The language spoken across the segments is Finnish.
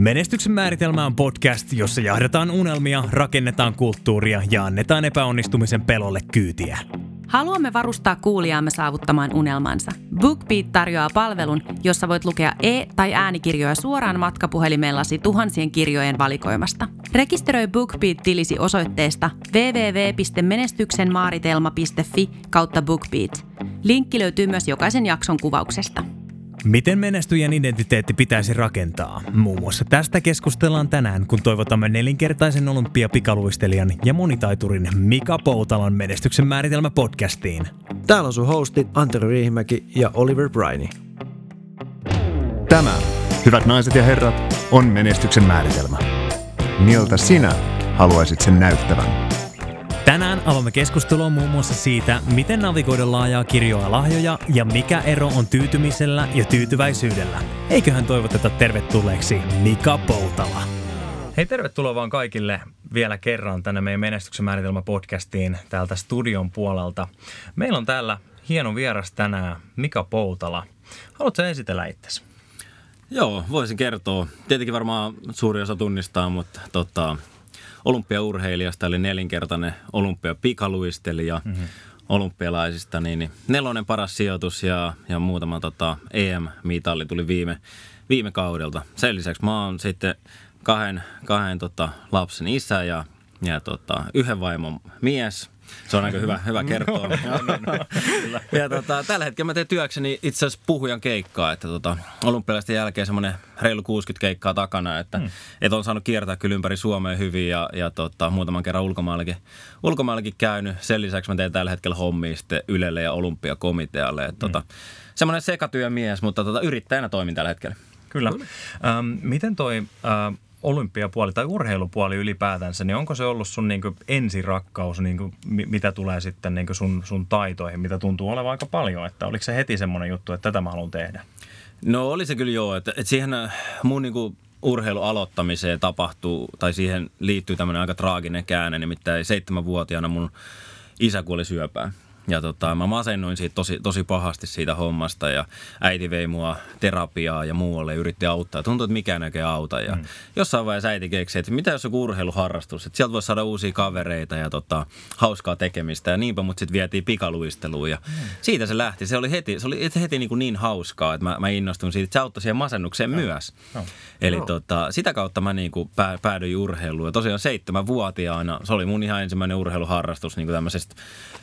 Menestyksen määritelmä on podcast, jossa jahdetaan unelmia, rakennetaan kulttuuria ja annetaan epäonnistumisen pelolle kyytiä. Haluamme varustaa kuulijaamme saavuttamaan unelmansa. BookBeat tarjoaa palvelun, jossa voit lukea e- tai äänikirjoja suoraan matkapuhelimellasi tuhansien kirjojen valikoimasta. Rekisteröi BookBeat-tilisi osoitteesta www.menestyksenmaaritelma.fi kautta BookBeat. Linkki löytyy myös jokaisen jakson kuvauksesta. Miten menestyjän identiteetti pitäisi rakentaa? Muun muassa tästä keskustellaan tänään, kun toivotamme nelinkertaisen olympiapikaluistelijan ja monitaiturin Mika Poutalan menestyksen määritelmä podcastiin. Täällä on sun hostit Antero Riihimäki ja Oliver Briney. Tämä, hyvät naiset ja herrat, on menestyksen määritelmä. Miltä sinä haluaisit sen näyttävän? Tänään avaamme keskustelua muun muassa siitä, miten navigoida laajaa kirjoa lahjoja ja mikä ero on tyytymisellä ja tyytyväisyydellä. Eiköhän toivoteta tervetulleeksi Mika Poutala. Hei, tervetuloa vaan kaikille vielä kerran tänne meidän menestyksen määritelmä podcastiin täältä studion puolelta. Meillä on täällä hieno vieras tänään, Mika Poutala. Haluatko esitellä itsesi? Joo, voisin kertoa. Tietenkin varmaan suuri osa tunnistaa, mutta tota, olympiaurheilijasta, eli nelinkertainen olympiapikaluistelija mm-hmm. olympialaisista, niin, niin nelonen paras sijoitus ja, ja muutama tota, EM-mitalli tuli viime, viime kaudelta. Sen lisäksi mä oon sitten kahden, kahden tota, lapsen isä ja, ja tota, yhden vaimon mies – se on aika hyvä, hyvä kertoa. No, no, no, ja tota, tällä hetkellä mä teen työkseni itse asiassa puhujan keikkaa, että tota, olympialaisten jälkeen semmoinen reilu 60 keikkaa takana, että hmm. et on saanut kiertää kyllä ympäri Suomea hyvin ja, ja tota, muutaman kerran ulkomaillakin, ulkomaillakin käynyt. Sen lisäksi mä teen tällä hetkellä hommia sitten Ylelle ja Olympiakomitealle. Että, tota, hmm. tota, semmoinen sekatyömies, mutta tota, yrittäjänä toimin tällä hetkellä. Kyllä. Ähm, miten toi... Äh, olympiapuoli tai urheilupuoli ylipäätänsä, niin onko se ollut sun niin ensirakkaus, niin kuin, mitä tulee sitten niin sun, sun taitoihin, mitä tuntuu olevan aika paljon, että oliko se heti semmoinen juttu, että tätä mä haluan tehdä? No oli se kyllä joo, että, että siihen äh, mun niin kuin urheilu aloittamiseen tapahtuu, tai siihen liittyy tämmöinen aika traaginen käänne, nimittäin seitsemänvuotiaana mun isä kuoli syöpään. Ja tota, mä masennuin siitä tosi, tosi pahasti siitä hommasta ja äiti vei mua terapiaa ja muualle ja yritti auttaa. Tuntuu, että mikään näkee auta. Ja mm. jossain vaiheessa äiti keksi, että mitä jos on urheiluharrastus, että sieltä voisi saada uusia kavereita ja tota, hauskaa tekemistä. Ja niinpä mut sitten vietiin pikaluisteluun ja mm. siitä se lähti. Se oli heti, se oli heti niin, kuin niin hauskaa, että mä, mä innostuin siitä. Se auttoi siihen masennukseen no. myös. No. Eli no. Tota, sitä kautta mä niin kuin pää, päädyin urheiluun. Ja tosiaan seitsemänvuotiaana, se oli mun ihan ensimmäinen urheiluharrastus niin kuin tämmöisestä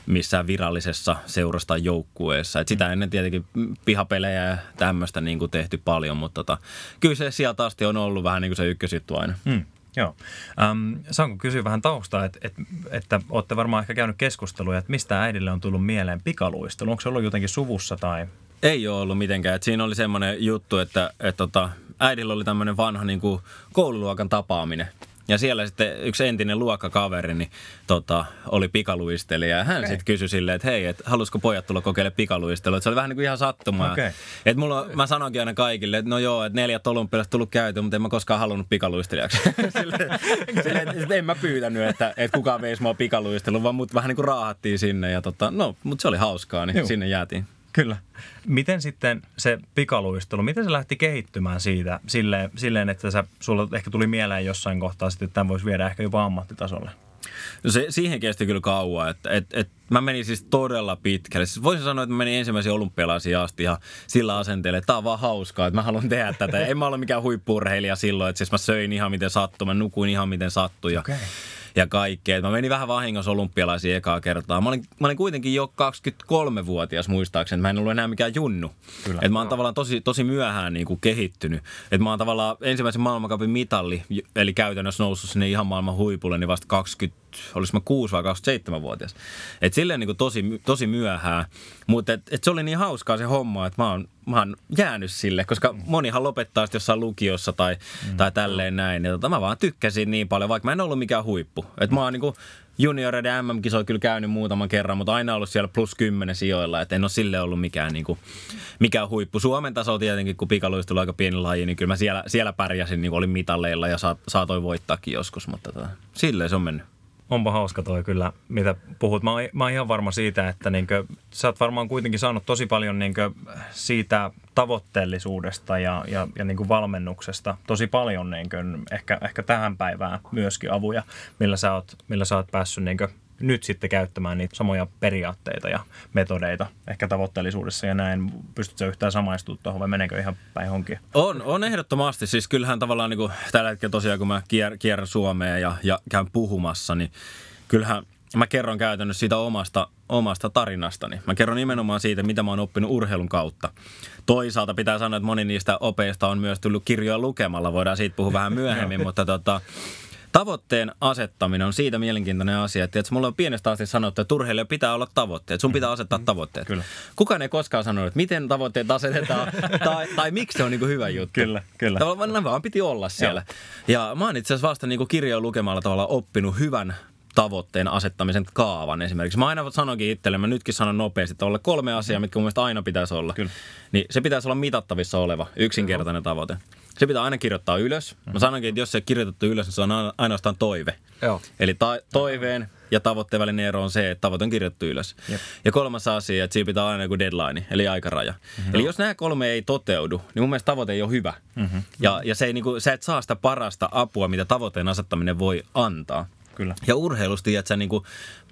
missään virallisessa seurasta joukkueessa. Et sitä mm. ennen tietenkin pihapelejä ja tämmöistä niin kuin tehty paljon, mutta tota, kyllä se sieltä asti on ollut vähän niin kuin se ykkösjuttu aina. Mm. Joo. Ähm, saanko kysyä vähän taustaa, että, että, että olette varmaan ehkä käynyt keskusteluja, että mistä äidille on tullut mieleen pikaluistelu? Onko se ollut jotenkin suvussa tai? Ei ole ollut mitenkään. Et siinä oli semmoinen juttu, että, että, että tota, äidillä oli tämmöinen vanha niin kuin koululuokan tapaaminen. Ja siellä sitten yksi entinen luokkakaveri niin, tota, oli pikaluistelija ja hän okay. sitten kysyi silleen, että hei, et, halusiko pojat tulla kokeile pikaluistelua. Se oli vähän niin kuin ihan sattumaa. Okay. Et mulla, mä sanoinkin aina kaikille, että no joo, että neljät olympialaiset tullut käyty, mutta en mä koskaan halunnut pikaluistelijaksi. silleen, silleen, että en mä pyytänyt, että, että kukaan veisi mua pikaluistelua, vaan mut vähän niin kuin raahattiin sinne. Ja tota, no, mutta se oli hauskaa, niin Juh. sinne jäätiin. Kyllä. Miten sitten se pikaluistelu, miten se lähti kehittymään siitä silleen, silleen että sä, sulla ehkä tuli mieleen jossain kohtaa sitten, että tämän voisi viedä ehkä jopa ammattitasolle? No se, siihen kesti kyllä kauan. Että, et, et, mä menin siis todella pitkälle. Siis voisin sanoa, että mä menin ensimmäisiä olympialaisiin asti ihan sillä asenteella, että tää on vaan hauskaa, että mä haluan tehdä tätä. en mä ole mikään huippurheilija silloin, että siis mä söin ihan miten sattui, mä nukuin ihan miten sattui. Ja, okay ja kaikkea. Mä menin vähän vahingossa olympialaisiin ekaa kertaa. Mä olin, mä olin kuitenkin jo 23-vuotias muistaakseni. Mä en ollut enää mikään junnu. Kyllä. Et mä oon tavallaan tosi, tosi myöhään niin kuin kehittynyt. Et mä oon tavallaan ensimmäisen maailmankapin mitalli, eli käytännössä noussut sinne ihan maailman huipulle, niin vasta 20 olisi mä 6 vai 27-vuotias. Et silleen niin kuin tosi, tosi myöhään. Mutta et, et se oli niin hauskaa se homma, että mä oon, mä oon jäänyt sille, koska monihan lopettaa sitten jossain lukiossa tai, mm. tai tälleen näin. Ja tota, mä vaan tykkäsin niin paljon, vaikka mä en ollut mikään huippu. Et mä oon niin kuin junioreiden MM-kisoja kyllä käynyt muutaman kerran, mutta aina ollut siellä plus 10 sijoilla, että en ole sille ollut mikään, niin kuin, mikään huippu. Suomen taso tietenkin, kun pikaluistelu aika pieni laji, niin kyllä mä siellä, siellä pärjäsin, niin olin mitalleilla ja saatoin voittaakin joskus, mutta tota, silleen se on mennyt. Onpa hauska toi kyllä, mitä puhut. Mä mä oon ihan varma siitä, että niinkö, sä oot varmaan kuitenkin saanut tosi paljon niinkö siitä tavoitteellisuudesta ja, ja, ja niinkö valmennuksesta tosi paljon niinkö, ehkä, ehkä tähän päivään myöskin avuja, millä sä oot, millä sä oot päässyt niinkö nyt sitten käyttämään niitä samoja periaatteita ja metodeita ehkä tavoitteellisuudessa ja näin. Pystytkö yhtään samaistumaan tuohon vai meneekö ihan päin honkia? On, on ehdottomasti. Siis kyllähän tavallaan niin kuin, tällä hetkellä tosiaan, kun mä kier, kierrän Suomea ja, ja käyn puhumassa, niin kyllähän mä kerron käytännössä siitä omasta, omasta tarinastani. Mä kerron nimenomaan siitä, mitä mä oon oppinut urheilun kautta. Toisaalta pitää sanoa, että moni niistä opeista on myös tullut kirjoja lukemalla. Voidaan siitä puhua vähän myöhemmin, mutta tota, Tavoitteen asettaminen on siitä mielenkiintoinen asia, että, että mulla on pienestä asti sanottu, että urheilija pitää olla tavoitteet. Sun pitää asettaa tavoitteet. Kyllä. Kukaan ei koskaan sanonut, että miten tavoitteet asetetaan tai, tai miksi se on niin kuin hyvä juttu. Kyllä, kyllä. Tavallaan vaan piti olla siellä. Joo. Ja mä oon itse asiassa vasta niin kirjoja lukemalla tavalla oppinut hyvän tavoitteen asettamisen kaavan esimerkiksi. Mä aina sanonkin itselle, mä nytkin sanon nopeasti, että olla kolme asiaa, mitkä mun mielestä aina pitäisi olla. Kyllä. Niin se pitäisi olla mitattavissa oleva, yksinkertainen tavoite. Se pitää aina kirjoittaa ylös. Mä mhm. sanonkin, että jos se kirjoitettu ylös, niin se on ainoastaan toive. Joo. Eli ta- toiveen ja tavoitteen välinen ero on se, että tavoite on kirjoittu ylös. Jep. Ja kolmas asia, että siinä pitää olla aina joku deadline, eli aikaraja. Mm-hmm. Eli jos nämä kolme ei toteudu, niin mun mielestä tavoite ei ole hyvä. Mm-hmm. Ja, ja se ei, niin kuin, sä et saa sitä parasta apua, mitä tavoitteen asettaminen voi antaa. Kyllä. Ja urheilusti, että sä niin kuin,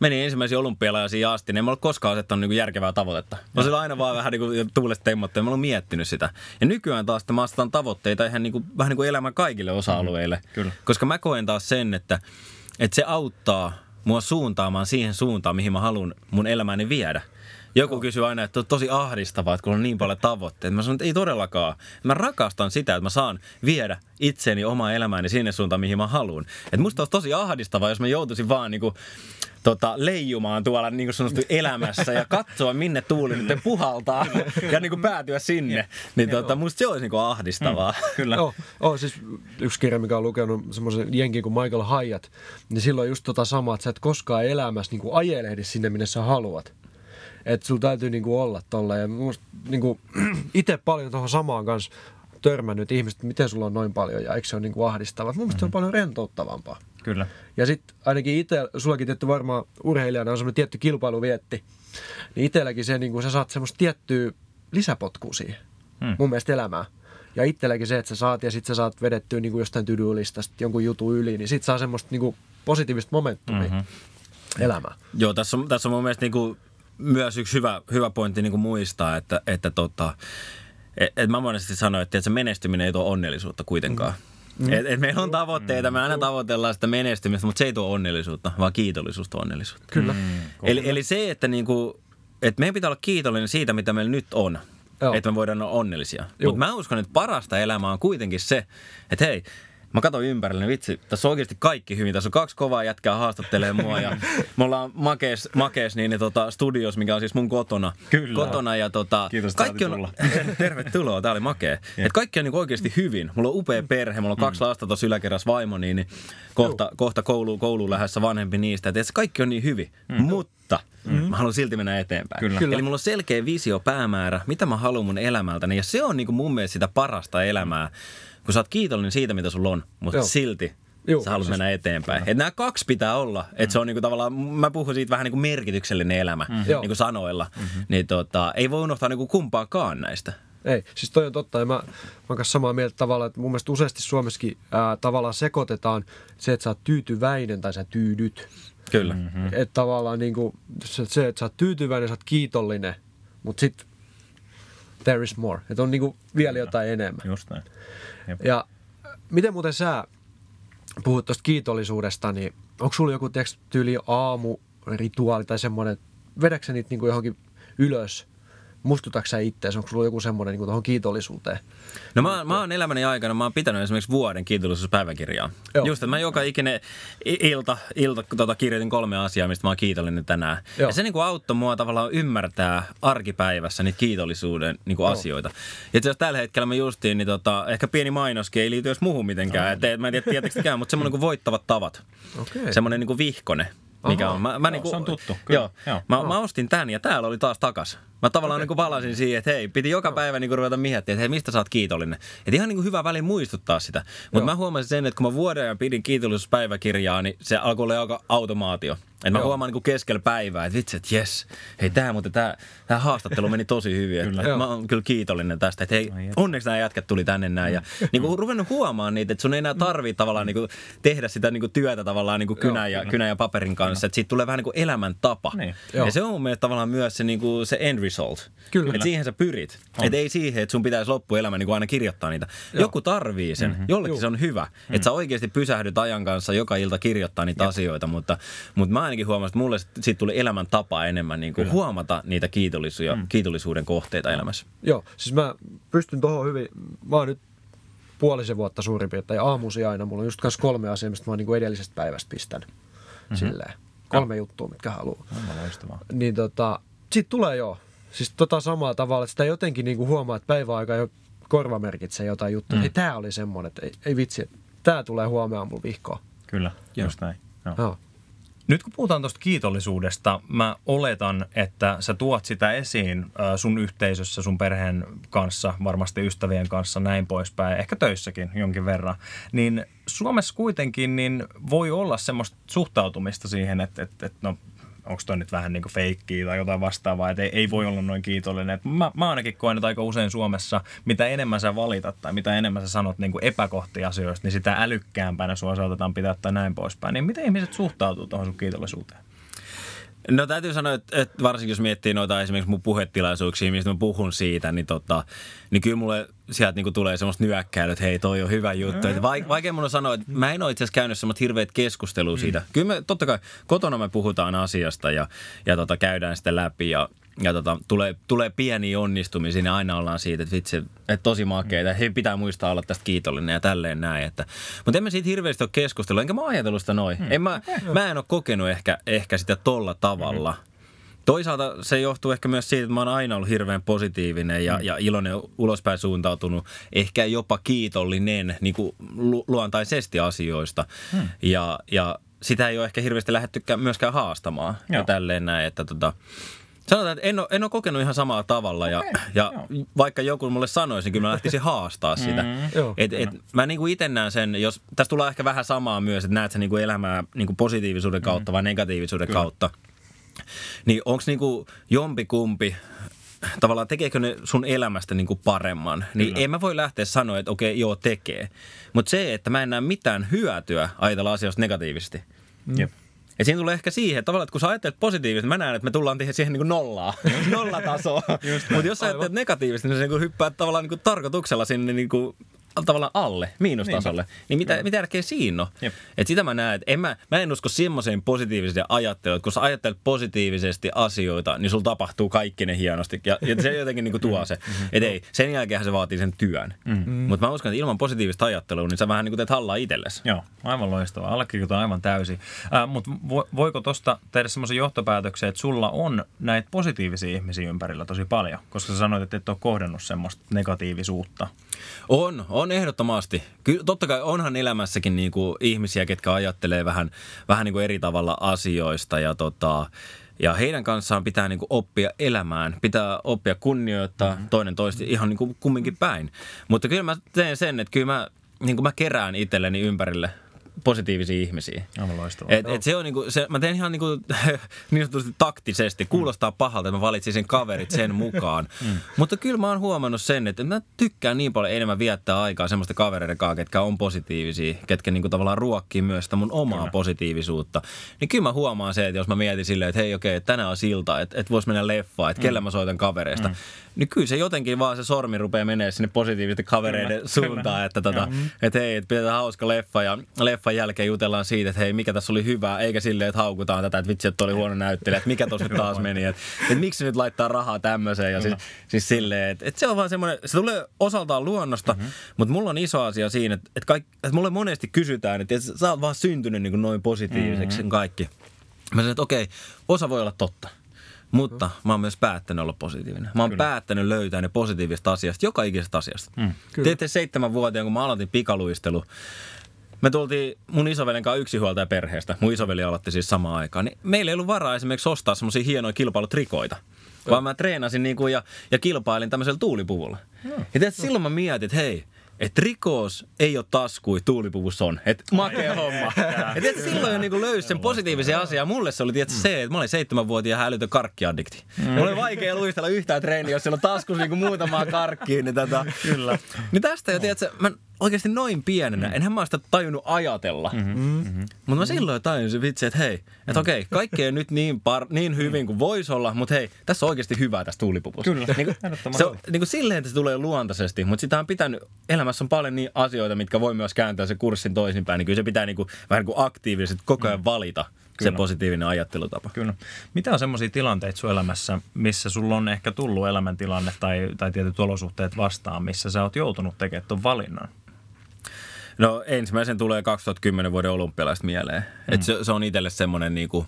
meni ensimmäisiä olympialaisia asti, niin en mä ole koskaan asettanut niin kuin järkevää tavoitetta. Mä oon aina vaan vähän niin kuin tuulesta temmottu ja mä oon miettinyt sitä. Ja nykyään taas mä asetan tavoitteita ihan niin kuin, vähän niin kuin elämän kaikille osa-alueille. Mm, kyllä. Koska mä koen taas sen, että, että se auttaa mua suuntaamaan siihen suuntaan, mihin mä haluan mun elämäni viedä. Joku kysyy aina, että on tosi ahdistavaa, että kun on niin paljon tavoitteita. Mä sanon, että ei todellakaan. Mä rakastan sitä, että mä saan viedä itseeni omaa elämääni sinne suuntaan, mihin mä haluan. Että musta olisi tosi ahdistavaa, jos mä joutuisin vaan niinku, tota, leijumaan tuolla niin kuin elämässä ja katsoa, minne tuuli nyt puhaltaa ja niin kuin päätyä sinne. Niin tota, musta se olisi niin kuin ahdistavaa. Mm, kyllä. Joo, oh, siis yksi kirja, mikä on lukenut semmoisen jenkin kuin Michael Hyatt, niin silloin just tota samaa, että sä et koskaan elämässä niin kuin ajelehdi sinne, minne sä haluat. Että sulla täytyy niinku olla tolla. Ja niinku, itse paljon tuohon samaan kanssa törmännyt ihmiset, että miten sulla on noin paljon ja eikö se ole niinku ahdistavaa. Mun mielestä mm-hmm. se on mhm. paljon rentouttavampaa. Kyllä. Ja sitten ainakin itse, sullakin tietty varmaan urheilijana on semmoinen tietty kilpailuvietti, niin itselläkin se, niin kuin sä saat semmoista tiettyä lisäpotkua siihen, hmm. mun mielestä elämää. Ja itselläkin se, että sä saat ja sitten sä saat vedettyä niin kuin jostain tydyylistasta jonkun jutun yli, niin sit saa semmoista niin kuin positiivista momentumia mm-hmm. elämään. Joo, tässä on, tässä on mun mielestä niin kuin myös yksi hyvä, hyvä pointti niin kuin muistaa, että, että tota, et, et mä monesti sanoin, että, se menestyminen ei tuo onnellisuutta kuitenkaan. Mm. Et, et meillä on tavoitteita, me aina tavoitellaan sitä menestymistä, mutta se ei tuo onnellisuutta, vaan kiitollisuus tuo onnellisuutta. Kyllä. Mm, eli, eli se, että niinku, et meidän pitää olla kiitollinen siitä, mitä meillä nyt on. Joo. Että me voidaan olla onnellisia. Mutta mä uskon, että parasta elämää on kuitenkin se, että hei, Mä katsoin ympärille, niin vitsi, tässä on oikeasti kaikki hyvin. Tässä on kaksi kovaa jätkää haastattelee mua ja me ollaan makees, makees niin, niin tota, studios, mikä on siis mun kotona. Kyllä. Kotona ja tota, Kiitos, kaikki on, tervetuloa, tää oli makee. Et kaikki on niin oikeasti hyvin. Mulla on upea perhe, mulla on kaksi mm. lasta tuossa yläkerrassa vaimo, niin, niin kohta, kohta koulu, kouluun lähdössä vanhempi niistä. Et kaikki on niin hyvin, mm. mutta mm-hmm. mä haluan silti mennä eteenpäin. Kyllä. Eli mulla on selkeä visio, päämäärä, mitä mä haluan mun elämältäni ja se on niin kuin mun mielestä sitä parasta elämää. Kun sä oot kiitollinen siitä, mitä sulla on, mutta Joo. silti Joo, sä haluat siis, mennä eteenpäin. Että nämä kaksi pitää olla. Mm. se on niinku tavallaan, mä puhun siitä vähän niin kuin merkityksellinen elämä mm. niin kuin sanoilla. Mm-hmm. Niin tota, ei voi unohtaa niinku kumpaakaan näistä. Ei, siis toi on totta. Ja mä, mä oon samaa mieltä tavalla, että mun mielestä useasti Suomessakin ää, tavallaan sekoitetaan se, että sä oot tyytyväinen tai sä tyydyt. Kyllä. Mm-hmm. Että tavallaan niin kuin, se, se, että sä oot tyytyväinen, sä oot kiitollinen, mutta sitten there is more. Että on niin kuin vielä jotain enemmän. Just näin. Jep. Ja miten muuten sä puhut tuosta kiitollisuudesta, niin onko sulla joku tyyli aamurituaali tai semmoinen, vedätkö niitä niin kuin johonkin ylös – muistutatko sä itseäsi, onko sulla joku semmoinen niin tuohon kiitollisuuteen? No mä, mä oon elämäni aikana, mä oon pitänyt esimerkiksi vuoden kiitollisuuspäiväkirjaa. Joo. Just, että mä joka ikinen ilta, ilta tota, kirjoitin kolme asiaa, mistä mä oon kiitollinen tänään. Joo. Ja se niin kuin auttoi mua tavallaan ymmärtää arkipäivässä niitä kiitollisuuden niin kuin asioita. Ja itse tällä hetkellä mä justiin, niin tota, ehkä pieni mainoskin ei liity edes muuhun mitenkään. No. Et, mä en tiedä, tietääkö mutta semmoinen kuin voittavat tavat. Okay. Semmoinen niin kuin vihkone mikä on. Mä, mä niinku, se on tuttu. Kyllä. Joo, joo. Mä, mä, ostin tän ja täällä oli taas takas. Mä tavallaan niin kuin palasin siihen, että hei, piti joka päivä niin kuin ruveta miettimään, että hei, mistä sä oot kiitollinen. Että ihan niin kuin hyvä väli muistuttaa sitä. Mutta mä huomasin sen, että kun mä vuoden ajan pidin kiitollisuuspäiväkirjaa, niin se alkoi olla aika automaatio. Että mä Joo. huomaan niin keskellä päivää, että vitsi, että jes, hei tää, mutta tää, tää haastattelu meni tosi hyvin. Että Joo. mä oon kyllä kiitollinen tästä, että hei, onneksi nämä jätkät tuli tänne näin. Ja niin kuin ruvennut huomaan niitä, että sun ei enää tarvii tavallaan niin kuin tehdä sitä niin kuin työtä tavallaan niin kuin kynän, ja, kynän ja paperin kanssa. Että siitä tulee vähän niin kuin elämäntapa. Niin. Ja se on mun mielestä tavallaan myös se, niin kuin se end result. Kyllä. Että siihen sä pyrit. Että ei siihen, että sun pitäisi loppuelämä niin kuin aina kirjoittaa niitä. Joku tarvii sen. Mm-hmm. Jollekin Juu. se on hyvä. Että sä oikeasti pysähdyt ajan kanssa joka ilta kirjoittaa niitä asioita. Mutta, mutta mä ainakin huomasin, että mulle siitä tuli elämäntapa enemmän niin kuin huomata niitä kiitollisuja, mm. kiitollisuuden kohteita elämässä. Joo, siis mä pystyn tuohon hyvin, mä oon nyt puolisen vuotta suurin piirtein aamusi aina. Mulla on just kanssa kolme asiaa, mistä mä oon niin kuin edellisestä päivästä pistän. Mm-hmm. Silleen. Kolme juttua, mitkä haluaa. Loistavaa. Niin tota, sit tulee joo. Siis tota samalla tavalla, että sitä jotenkin niinku huomaa, että päiväaika jo korva merkitsee jotain juttua. Mm. Hei, tää oli semmonen, että ei, ei vitsi, että tää tulee huomenna mulla vihkoa. Kyllä, just näin. Joo. Joo. Nyt kun puhutaan tuosta kiitollisuudesta, mä oletan, että sä tuot sitä esiin sun yhteisössä, sun perheen kanssa, varmasti ystävien kanssa, näin poispäin, ehkä töissäkin jonkin verran. Niin Suomessa kuitenkin niin voi olla semmoista suhtautumista siihen, että, että, että no onko toi nyt vähän niin feikkiä tai jotain vastaavaa, että ei, ei voi olla noin kiitollinen. Mä, mä ainakin koen, että aika usein Suomessa, mitä enemmän sä valitat tai mitä enemmän sä sanot niin epäkohtia asioista, niin sitä älykkäämpänä sua saatetaan pitää tai näin poispäin. Niin miten ihmiset suhtautuu tuohon sun kiitollisuuteen? No täytyy sanoa, että, että varsinkin jos miettii noita esimerkiksi mun puhetilaisuuksia, mistä mä puhun siitä, niin, tota, niin kyllä mulle sieltä niinku tulee semmoista nyökkäilyä, että hei toi on hyvä juttu. Että vaik- vaikea mun on sanoa, että mä en ole itse asiassa käynyt semmoista hirveät keskustelua siitä. Kyllä me totta kai kotona me puhutaan asiasta ja, ja tota, käydään sitä läpi ja ja tota, tulee, tulee pieniä onnistumisia, niin aina ollaan siitä, että vitsi, että tosi makeita. He pitää muistaa olla tästä kiitollinen ja tälleen näin. Että, mutta en mä siitä hirveästi ole keskustellut, enkä mä oon ajatellut sitä noin. En mä, mä en ole kokenut ehkä, ehkä sitä tolla tavalla. Toisaalta se johtuu ehkä myös siitä, että mä oon aina ollut hirveän positiivinen ja, ja iloinen, ulospäin suuntautunut, ehkä jopa kiitollinen niin kuin lu- luontaisesti asioista. Hmm. Ja, ja sitä ei ole ehkä hirveästi lähdettykään myöskään haastamaan ja Joo. tälleen näin, että tota, Sanotaan, että en ole, en ole kokenut ihan samalla tavalla ja, ja vaikka joku mulle sanoisi, niin kyllä mä lähtisin haastaa sitä. Mm, Joo. et, et, mä niinku itse näen sen, jos, tässä tulee ehkä vähän samaa myös, että näet sä niinku elämää niinku positiivisuuden kautta vai negatiivisuuden kautta. Niin onko niinku jompikumpi, tavallaan tekeekö ne sun elämästä niinku paremman? Niin en mä voi lähteä sanoa, että okei, joo tekee. Mutta se, että mä en näe mitään hyötyä ajatella asioista negatiivisesti. Jep. Ja siinä tulee ehkä siihen, että tavallaan, että kun sä ajattelet positiivisesti, mä näen, että me tullaan tehdä siihen niin nollaa, nollatasoa. Mutta jos sä ajattelet negatiivisesti, niin se niin hyppäät tavallaan niin kuin tarkoituksella sinne niin kuin, tavallaan alle, miinustasolle. Niin mitä, mitä järkeä siinä on? Jep. Et sitä mä näen, että en mä, mä en usko semmoiseen positiiviseen ajatteluun, että kun sä ajattelet positiivisesti asioita, niin sulla tapahtuu kaikki ne hienosti. Ja, ja se jotenkin niin kuin tuo se. Että ei, sen jälkeen se vaatii sen työn. Mm. Mutta mä uskon, että ilman positiivista ajattelua, niin sä vähän niin kuin teet hallaa itsellesi. Joo, aivan loistavaa. Allekirjoitan aivan täysin. Äh, Mutta vo, voiko tuosta tehdä semmoisen johtopäätöksen, että sulla on näitä positiivisia ihmisiä ympärillä tosi paljon? Koska sä sanoit, että et ole kohdannut semmoista negatiivisuutta. On, on ehdottomasti. Kyllä totta kai onhan elämässäkin niin kuin ihmisiä, ketkä ajattelee vähän, vähän niin kuin eri tavalla asioista ja tota, ja heidän kanssaan pitää niin kuin oppia elämään, pitää oppia kunnioittaa mm-hmm. toinen toista ihan niin kuin kumminkin päin. Mutta kyllä mä teen sen, että kyllä mä, niin kuin mä kerään itselleni ympärille positiivisia ihmisiä. Aivan loistavaa. Et, et se on niinku, se, mä teen ihan niinku, niin sanotusti taktisesti. Kuulostaa pahalta, että mä valitsin sen kaverit sen mukaan. Mutta kyllä mä oon huomannut sen, että mä tykkään niin paljon enemmän viettää aikaa semmoista kavereiden kanssa, ketkä on positiivisia, ketkä niinku tavallaan ruokkii myös sitä mun omaa kyllä. positiivisuutta. Niin kyllä mä huomaan se, että jos mä mietin silleen, että hei okei, että tänään on silta, että, että vois mennä leffaan, että kelle mä soitan kavereista. Niin kyllä se jotenkin vaan se sormi rupeaa menee sinne positiivisten kavereiden kyllä, suuntaan, kyllä. että, tota, että hei, että pidetään hauska leffa ja leffan jälkeen jutellaan siitä, että hei, mikä tässä oli hyvä, eikä silleen, että haukutaan tätä, että vitsi, että oli huono näyttelijä, että mikä tuossa nyt taas meni, että, että miksi nyt laittaa rahaa tämmöiseen ja siis, siis silleen, että, että se on vaan semmoinen, se tulee osaltaan luonnosta, mm-hmm. mutta mulla on iso asia siinä, että, että, kaik, että mulle monesti kysytään, että, että sä oot vaan syntynyt niin kuin noin positiiviseksi mm-hmm. kaikki. Mä sanoin, että okei, osa voi olla totta. Mutta mä oon myös päättänyt olla positiivinen. Mä oon Kyllä. päättänyt löytää ne positiivisesta asiasta, joka ikisestä asiasta. Mm. Teette seitsemän vuoteen, kun mä aloitin pikaluistelu, me tultiin mun isoveljen kanssa yksinhuoltaja perheestä. Mun isoveli aloitti siis samaan aikaan. Niin meillä ei ollut varaa esimerkiksi ostaa semmoisia hienoja kilpailutrikoita. Vaan mä treenasin niinku ja, ja kilpailin tämmöisellä tuulipuvulla. Ja tiedätkö, silloin mä mietin, että hei, että rikos ei ole taskui, tuulipuvussa on. Että makea homma. Ja tiedätkö, silloin jo niinku löysi sen positiivisen asian. Mulle se oli tietysti se, että mä olin seitsemänvuotiaan hälytön karkkiaddikti. Mulla oli vaikea luistella yhtään treeniä, jos siellä on taskussa niinku muutamaa karkkiin. Niin, tota, Kyllä. niin tästä jo, tiedätkö, mä oikeasti noin pienenä, enhän mä sitä tajunnut ajatella. Mm-hmm. Mutta mä silloin tajusin vitsi, että hei, että okei, kaikki ei nyt niin, par, niin hyvin kuin voisi olla, mutta hei, tässä on oikeasti hyvää tässä tuulipuvussa. Kyllä, niin kuin, se on niin kuin silleen, että se tulee luontaisesti, mutta sitä on pitänyt, elämässä on paljon niin asioita, mitkä voi myös kääntää se kurssin toisinpäin, niin kyllä se pitää niin kuin, vähän niin kuin aktiivisesti koko ajan valita se Kyllä. positiivinen ajattelutapa. Kyllä. Mitä on semmoisia tilanteita sun elämässä, missä sulla on ehkä tullut elämäntilanne tai, tai tietyt olosuhteet vastaan, missä sä oot joutunut tekemään tuon valinnan? No ensimmäisen tulee 2010 vuoden olympialaiset mieleen. Mm. Et se, se on itselle semmoinen niinku,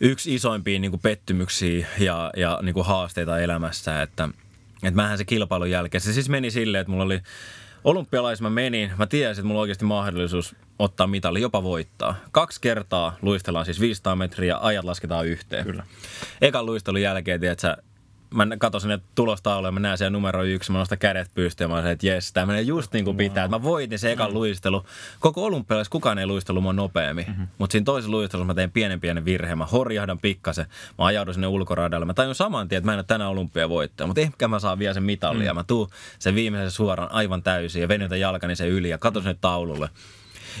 yksi isoimpia niinku pettymyksiä ja, ja niinku haasteita elämässä, että et mähän se kilpailun jälkeen, se siis meni silleen, että mulla oli olympialais mä menin, mä tiesin, että mulla on oikeasti mahdollisuus ottaa mitali, jopa voittaa. Kaksi kertaa luistellaan siis 500 metriä, ajat lasketaan yhteen. Kyllä. Ekan luistelun jälkeen, tiedätkö, mä katson sinne tulostauluun ja mä näen siellä numero yksi, mä nostan kädet pystyyn ja mä olen että jes, tämä menee just niin kuin pitää. Että mä voitin se ekan luistelu. Koko olympialaisessa kukaan ei luistellut mua nopeammin. Mm-hmm. Mutta siinä toisessa luistelussa mä tein pienen pienen virheen. Mä horjahdan pikkasen. Mä ajaudun sinne ulkoradalle. Mä tajun saman tien, että mä en ole tänään olympiavoittaja. Mutta ehkä mä saan vielä sen mitalin. Mm. Mä tuun sen viimeisen suoraan aivan täysin ja venytän jalkani sen yli ja katson sinne taululle.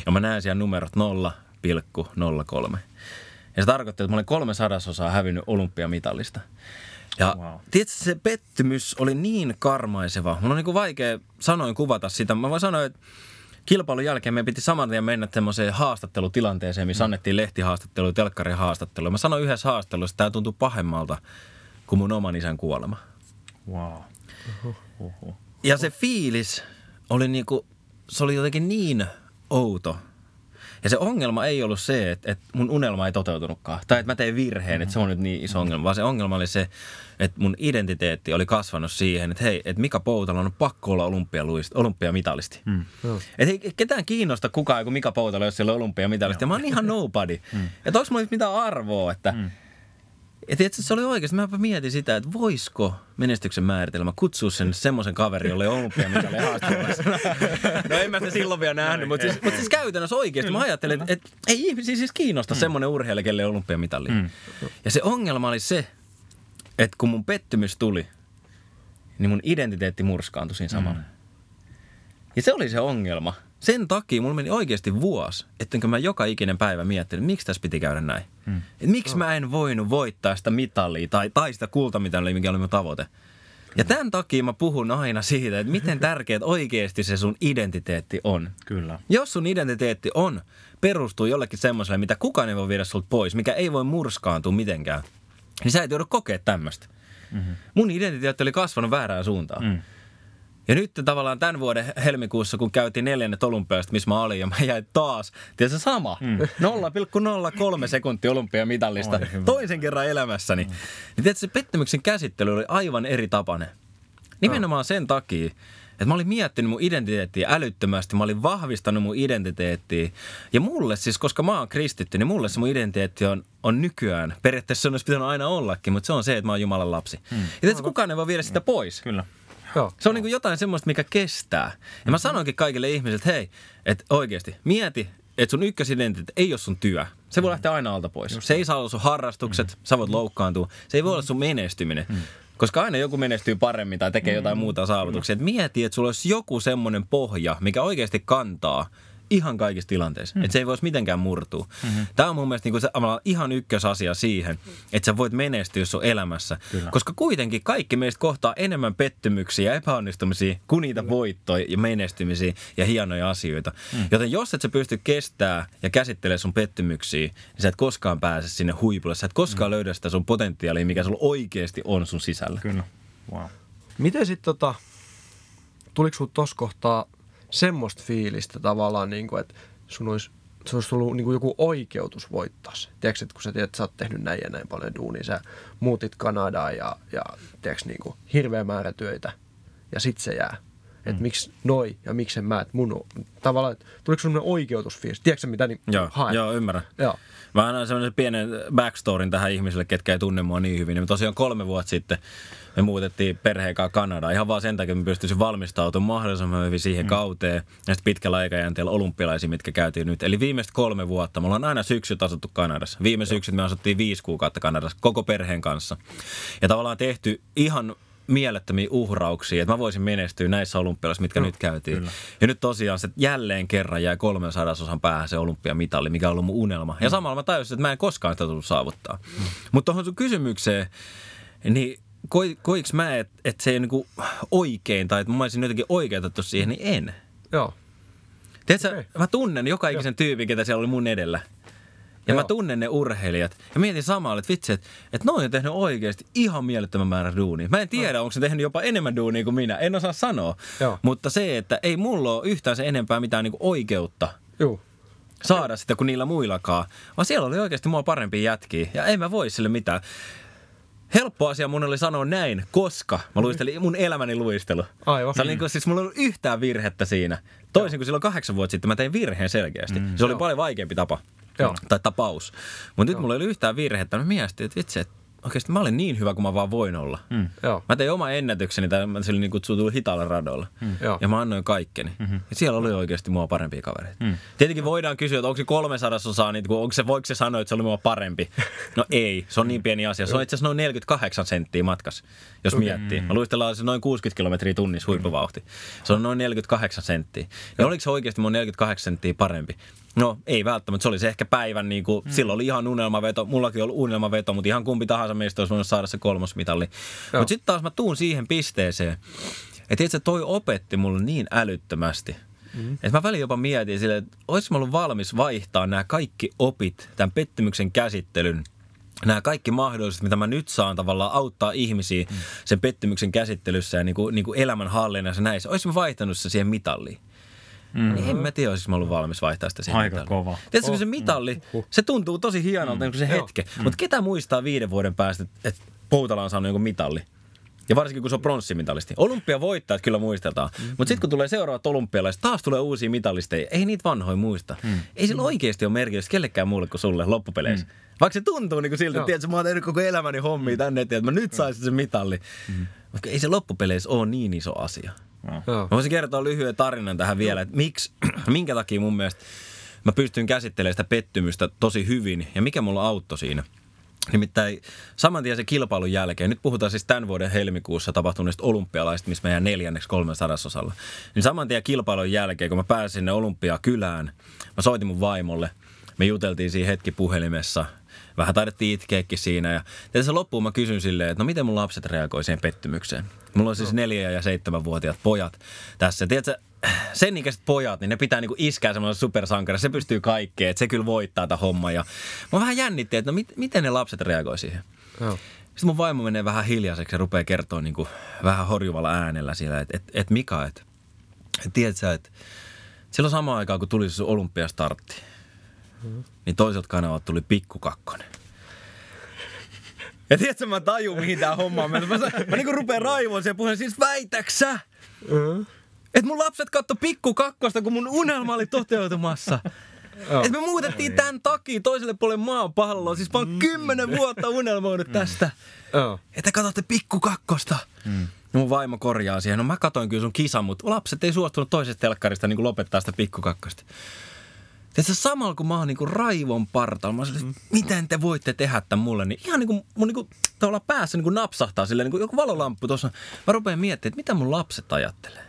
Ja mä näen siellä numerot 0,03. Ja se tarkoitti, että mä olin kolme sadasosaa hävinnyt olympiamitalista. Ja Wow. tiedätkö, se pettymys oli niin karmaiseva. Mun on niin vaikea sanoin kuvata sitä. Mä voin sanoa, että kilpailun jälkeen meidän piti saman tien mennä semmoiseen haastattelutilanteeseen, missä annettiin lehtihaastattelu, telkkarin haastattelu. Mä sanoin yhdessä haastattelussa, että tämä tuntui pahemmalta kuin mun oman isän kuolema. Wow. Ja se fiilis oli niinku, se oli jotenkin niin outo. Ja se ongelma ei ollut se, että, että mun unelma ei toteutunutkaan. Tai että mä tein virheen, että se on nyt niin iso ongelma. Vaan se ongelma oli se, että mun identiteetti oli kasvanut siihen, että hei, että Mika Poutala on pakko olla olympialuist- olympiamitalisti. Mm. Että ei ketään kiinnosta kukaan kuin Mika Poutala, jos siellä on olympiamitalisti. Ja mä oon ihan nobody. Mm. Että onko mulla mitään arvoa, että... Mm. Ja tiedätkö, se oli oikeasti, mä mietin sitä, että voisiko menestyksen määritelmä kutsua sen semmoisen kaverin, jolle on olympiamitali haastattelussa. No en mä sitä silloin vielä nähnyt, mutta siis, mutta siis käytännössä oikeasti mä ajattelin, että, että ei ihmisiä siis kiinnosta mm. semmoinen urheilija, kelle on olympiamitali. Mm. Ja se ongelma oli se, että kun mun pettymys tuli, niin mun identiteetti murskaantui siinä samalla. Mm. Ja se oli se ongelma. Sen takia mulla meni oikeasti vuosi, ettenkö mä joka ikinen päivä miettinyt, miksi tässä piti käydä näin. Hmm. Et miksi mä en voinut voittaa sitä mitalia tai, tai sitä kultamitalia, mikä oli mun tavoite. Ja tämän takia mä puhun aina siitä, että miten tärkeät oikeasti se sun identiteetti on. Kyllä. Jos sun identiteetti on, perustuu jollekin semmoiselle, mitä kukaan ei voi viedä sulta pois, mikä ei voi murskaantua mitenkään, niin sä et joudu kokea tämmöistä. Mm-hmm. Mun identiteetti oli kasvanut väärään suuntaan. Mm. Ja nyt tavallaan tämän vuoden helmikuussa, kun käytiin neljännet olympiasta, missä mä olin, ja mä jäin taas, tiedätkö, sama, mm. 0,03 sekuntia olympiamitalista toisen kerran elämässäni. Mm. Niin tiedätkö, se pettymyksen käsittely oli aivan eri tapainen. Nimenomaan sen takia, että mä olin miettinyt mun identiteettiä älyttömästi, mä olin vahvistanut mun identiteettiä. Ja mulle siis, koska mä oon kristitty, niin mulle se mun identiteetti on, on nykyään. Periaatteessa se olisi pitänyt aina ollakin, mutta se on se, että mä oon Jumalan lapsi. Hmm. Ja tiedätkö, kukaan ei voi viedä sitä pois. Kyllä. Joo. Se on niin kuin jotain semmoista, mikä kestää. Ja mä sanoinkin kaikille ihmisille, että hei, että oikeasti mieti, että sun ykkösidentiteetti ei ole sun työ. Se voi lähteä aina alta pois. Se ei saa olla sun harrastukset, mm. sä voit loukkaantua. Se ei voi olla sun menestyminen. Mm. Koska aina joku menestyy paremmin tai tekee jotain muuta saavutuksia. Et mieti, että sulla olisi joku semmoinen pohja, mikä oikeasti kantaa ihan kaikissa tilanteissa. Mm. Että se ei voisi mitenkään murtua. Mm-hmm. Tämä on mun mielestä niinku se, ihan ykkösasia siihen, että sä voit menestyä sun elämässä. Kyllä. Koska kuitenkin kaikki meistä kohtaa enemmän pettymyksiä ja epäonnistumisia kuin niitä voittoja ja menestymisiä ja hienoja asioita. Mm. Joten jos et sä pysty kestää ja käsittelemään sun pettymyksiä, niin sä et koskaan pääse sinne huipulle. Sä et koskaan mm. löydä sitä sun potentiaalia, mikä sulla oikeasti on sun sisällä. Kyllä. Wow. Miten sitten tota, tuliko sinulla tuossa kohtaa semmoista fiilistä tavallaan, niin kuin, että sun olisi, se olisi tullut niin kuin joku oikeutus voittaa se. Tiedätkö, että kun sä tiedät, että sä oot tehnyt näin ja näin paljon duunia, sä muutit Kanadaan ja, ja tiedätkö, niin kuin, hirveä määrä töitä ja sit se jää. Että miksi noi ja miksi en mä, että mun tavallaan, että tuliko semmoinen oikeutusfiilis, tiedätkö mitä niin Joo, haen? joo, ymmärrän. Joo. Mä annan semmoisen pienen backstoryn tähän ihmisille, ketkä ei tunne mua niin hyvin. Niin tosiaan kolme vuotta sitten me muutettiin perheen kanssa Kanadaan ihan vaan sen takia, että me pystyisin valmistautumaan mahdollisimman hyvin siihen mm. kauteen ja sitten pitkällä aikajänteellä olympialaisiin, mitkä käytiin nyt. Eli viimeiset kolme vuotta, me ollaan aina syksyt asuttu Kanadassa. Viime syksyt me asuttiin viisi kuukautta Kanadassa koko perheen kanssa. Ja tavallaan tehty ihan mielettömiä uhrauksia, että mä voisin menestyä näissä olympialaisissa, mitkä no, nyt käytiin. Kyllä. Ja nyt tosiaan se jälleen kerran jäi kolmen sadasosan päähän se olympiamitalli, mikä on ollut mun unelma. Ja samalla mä tajusin, että mä en koskaan sitä tullut saavuttaa. Mm. Mutta tuohon sun kysymykseen, niin koi, koiks mä, että et se ei niinku oikein, tai että mä olisin jotenkin oikeutettu siihen, niin en. Joo. Tiedätkö, okay. mä tunnen joka ikisen tyypin, ketä siellä oli mun edellä. Ja Joo. mä tunnen ne urheilijat. Ja mietin samalla, että vitsi, että, että noin on tehnyt oikeasti ihan mielettömän määrän duunia. Mä en tiedä, no. onko se tehnyt jopa enemmän duunia kuin minä. En osaa sanoa. Joo. Mutta se, että ei mulla ole yhtään se enempää mitään niin oikeutta Joo. saada sitä kuin niillä muillakaan. Vaan siellä oli oikeasti mua parempi jätkiä. Ja en mä voi sille mitään. Helppo asia mun oli sanoa näin, koska mä luistelin mun elämäni luistelu. Aivan. Se oli niin kuin, siis mulla ei ollut yhtään virhettä siinä. Toisin kuin silloin kahdeksan vuotta sitten mä tein virheen selkeästi. Mm. Se oli paljon vaikeampi tapa. Joo. tai tapaus. Mutta nyt mulla ei ollut yhtään virhettä. Mä mietin, että vitsi, että oikeasti mä olen niin hyvä kuin mä vaan voin olla. Mm. Joo. Mä tein oma ennätykseni, tai se oli niin kutsuttu hitaalla radolla. Mm. Ja mä annoin kaikkeni. Mm-hmm. Ja siellä oli oikeasti mua parempia kavereita. Mm. Tietenkin voidaan kysyä, että onko se 300 osaa, niin onko se, voiko se sanoa, että se oli mua parempi? No ei, se on niin pieni asia. Se on itse asiassa noin 48 senttiä matkas, jos mm. miettii. Mä luistellaan se noin 60 kilometriä tunnissa huippuvauhti. Se on noin 48 senttiä. Ja oliko se oikeasti mun 48 senttiä parempi? No ei välttämättä, se oli se ehkä päivän, niin kuin, mm. silloin oli ihan unelmaveto, mullakin oli unelmaveto, mutta ihan kumpi tahansa meistä olisi voinut saada se kolmosmitalli. Mutta sitten taas mä tuun siihen pisteeseen, että itse toi opetti mulle niin älyttömästi, Mm. Että mä välillä jopa mietin sille, että olisin mä ollut valmis vaihtaa nämä kaikki opit, tämän pettymyksen käsittelyn, nämä kaikki mahdollisuudet, mitä mä nyt saan tavallaan auttaa ihmisiä mm. sen pettymyksen käsittelyssä ja niin kuin, niin kuin elämänhallinnassa näissä. Olisin mä vaihtanut se siihen mitalliin. Mm. Niin en mä tiedä, olisin mä ollut valmis vaihtaa sitä siihen Aika kova. Tiedätkö, oh. se mitalli, uh. se tuntuu tosi hienolta mm. niin se hetke. Mm. Mutta ketä muistaa viiden vuoden päästä, että Poutala on saanut jonkun mitalli? Ja varsinkin kun se on pronssimitalisti. Olympia voittaa, kyllä muistetaan. Mm. Mutta sitten kun tulee seuraavat olympialaiset, taas tulee uusia mitalisteja. Ei niitä vanhoja muista. Mm. Ei sillä oikeasti ole merkitystä kellekään muulle kuin sulle loppupeleissä. Mm. Vaikka se tuntuu niin kuin siltä, että tiedätkö, mä oon tehnyt koko elämäni hommia tänne eteen, että mä nyt saisin sen mitalli. Mm. Mutta ei se loppupeleissä ole niin iso asia. Mä voisin kertoa lyhyen tarinan tähän vielä, että miksi, minkä takia mun mielestä mä pystyn käsittelemään sitä pettymystä tosi hyvin ja mikä mulla auttoi siinä. Nimittäin saman tien se kilpailun jälkeen, nyt puhutaan siis tämän vuoden helmikuussa tapahtuneesta olympialaista, missä meidän neljänneksi kolmen sadasosalla. Niin saman tien kilpailun jälkeen, kun mä pääsin sinne olympiakylään, mä soitin mun vaimolle. Me juteltiin siinä hetki puhelimessa – vähän taidettiin itkeäkin siinä. Ja tässä loppuun mä kysyn silleen, että no miten mun lapset reagoi siihen pettymykseen? Mulla on siis neljä- ja seitsemänvuotiaat pojat tässä. Tiedätkö, sen ikäiset pojat, niin ne pitää niinku iskää semmoinen supersankari. Se pystyy kaikkeen, että se kyllä voittaa tätä hommaa. Ja mä vähän jännitti, että no mit, miten ne lapset reagoi siihen. Joo. Sitten mun vaimo menee vähän hiljaiseksi ja rupeaa kertoa niinku vähän horjuvalla äänellä siellä, että et, et Mika, että et, tiedätkö, että silloin samaan aikaan, kun tuli se olympiastartti, mm niin toiselta kanavalta tuli pikkukakkonen. Ja tiedätkö, mä tajun, mihin tää homma on Mä, mä, mä niinku rupean raivoon sen puheen, siis väitäksä? Mm. Että mun lapset katto pikku kakkosta, kun mun unelma oli toteutumassa. Oh. Että me muutettiin oh, tämän takia toiselle puolelle maapalloa. Siis mä oon mm. kymmenen vuotta unelmoinut mm. tästä. Oh. Että katsotte pikku kakkosta. Mm. No mun vaimo korjaa siihen. No mä katoin kyllä sun kisan, mutta lapset ei suostunut toisesta telkkarista niin lopettaa sitä pikkukakkosta. Tiedätkö, samalla kun mä oon niinku raivon partalla, mä sanoin, mm. miten te voitte tehdä tämän mulle, niin ihan niinku, mun niinku, tavallaan päässä niinku napsahtaa silleen, niinku joku valolamppu tuossa. Mä rupean miettimään, että mitä mun lapset ajattelee.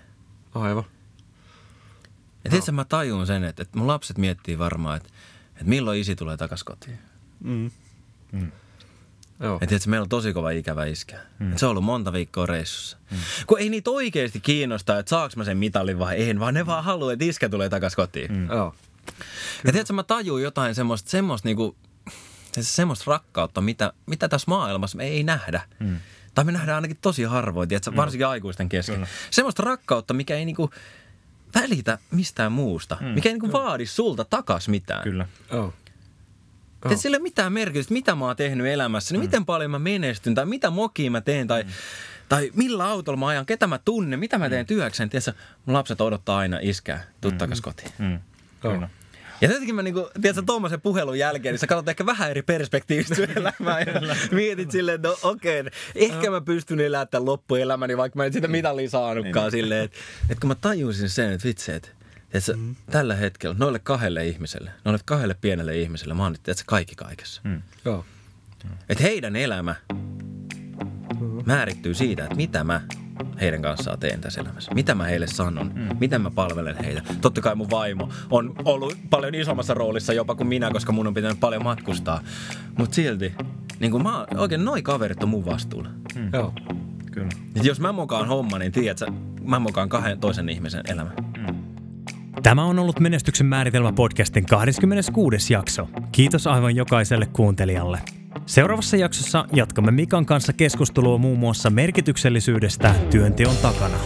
Aivan. Ja tiedätkö, mä tajun sen, että, että mun lapset miettii varmaan, että, että milloin isi tulee takas kotiin. Mm. Mm. Joo. Ja tiedätkö, meillä on tosi kova ikävä iskä. Mm. Se on ollut monta viikkoa reissussa. Mm. Kun ei niitä oikeasti kiinnosta, että saaks mä sen mitalin vai en, vaan ne vaan haluaa, että iskä tulee takas kotiin. Mm. Joo. Ja tiedätkö, mä tajuin jotain semmoista, semmoista, niinku, semmoista rakkautta, mitä, mitä tässä maailmassa me ei nähdä. Mm. Tai me nähdään ainakin tosi harvoin, tiedätkö, varsinkin mm. aikuisten kesken. Kyllä. Semmoista rakkautta, mikä ei niinku välitä mistään muusta. Mm. Mikä ei niinku vaadi sulta takas mitään. Kyllä. Oh. Oh. sillä ei ole mitään merkitystä, mitä mä oon tehnyt elämässä, niin mm. miten paljon mä menestyn tai mitä mokia mä teen tai mm Tai millä autolla mä ajan, ketä mä tunnen, mitä mä teen työkseni. Tiedätkö, mun lapset odottaa aina iskää, tuu mm. kotiin. Mm. Kyllä. Ja jotenkin mä niinku, tiedätkö, tuommoisen puhelun jälkeen, niin sä katsot ehkä vähän eri perspektiivistä elämää ja mietit silleen, että no okei, okay, ehkä mä pystyn elämään tämän loppuelämäni, vaikka mä en sitä mitalia saanutkaan Niin. silleen, että, että kun mä tajusin sen, että vitsi, että Tiedätkö, mm. tällä hetkellä, noille kahdelle ihmiselle, noille kahdelle pienelle ihmiselle, mä oon nyt tiedätkö, kaikki kaikessa. Mm. Joo. Että heidän elämä määrittyy siitä, että mitä mä heidän kanssaan teen tässä elämässä. Mitä mä heille sanon, mm. miten mä palvelen heitä. Totta kai mun vaimo on ollut paljon isommassa roolissa jopa kuin minä, koska mun on pitänyt paljon matkustaa. Mutta silti, niin kuin mä, oikein noi kaverit on mun vastuulla. Mm. Joo. Kyllä. Et jos mä mokaan homma, niin tiedät sä, mä mokaan kahden toisen ihmisen elämä. Tämä on ollut Menestyksen määritelmä podcastin 26. jakso. Kiitos aivan jokaiselle kuuntelijalle. Seuraavassa jaksossa jatkamme Mikan kanssa keskustelua muun muassa merkityksellisyydestä työnteon takana.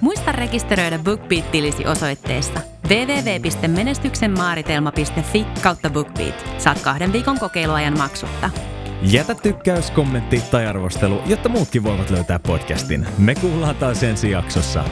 Muista rekisteröidä BookBeat-tilisi osoitteessa www.menestyksenmaaritelma.fi kautta BookBeat. Saat kahden viikon kokeiluajan maksutta. Jätä tykkäys, kommentti tai arvostelu, jotta muutkin voivat löytää podcastin. Me kuullaan taas ensi jaksossa.